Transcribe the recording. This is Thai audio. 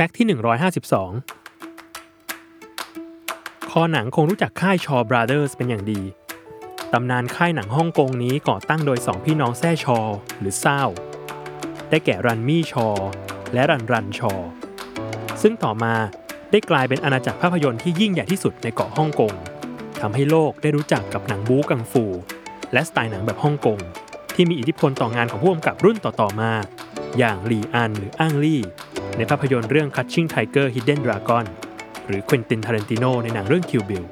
แฟกต์ที่ 152 คอหนังคงรู้จักค่ายชอ บราเดอร์สเป็นอย่างดี ตำนานค่ายหนังฮ่องกงนี้ก่อตั้งโดยสองพี่น้องแซ่ชอ หรือเศร้า ได้แก่รันมี่ชอ และรันรันชอ ซึ่งต่อมาได้กลายเป็นอาณาจักรภาพยนตร์ที่ยิ่งใหญ่ที่สุดในเกาะฮ่องกงทำให้โลกได้รู้จักกับหนังบู๊กังฟู และสไตล์หนังแบบฮ่องกงที่มีอิทธิพลต่องานของผู้กำกับรุ่นต่อๆมา อย่างหลีอันหรืออ้างลี่ ในภาพยนตร์เรื่อง Catching Tiger Hidden Dragon หรือควินตินทารันติโนในหนังเรื่อง Kill Bill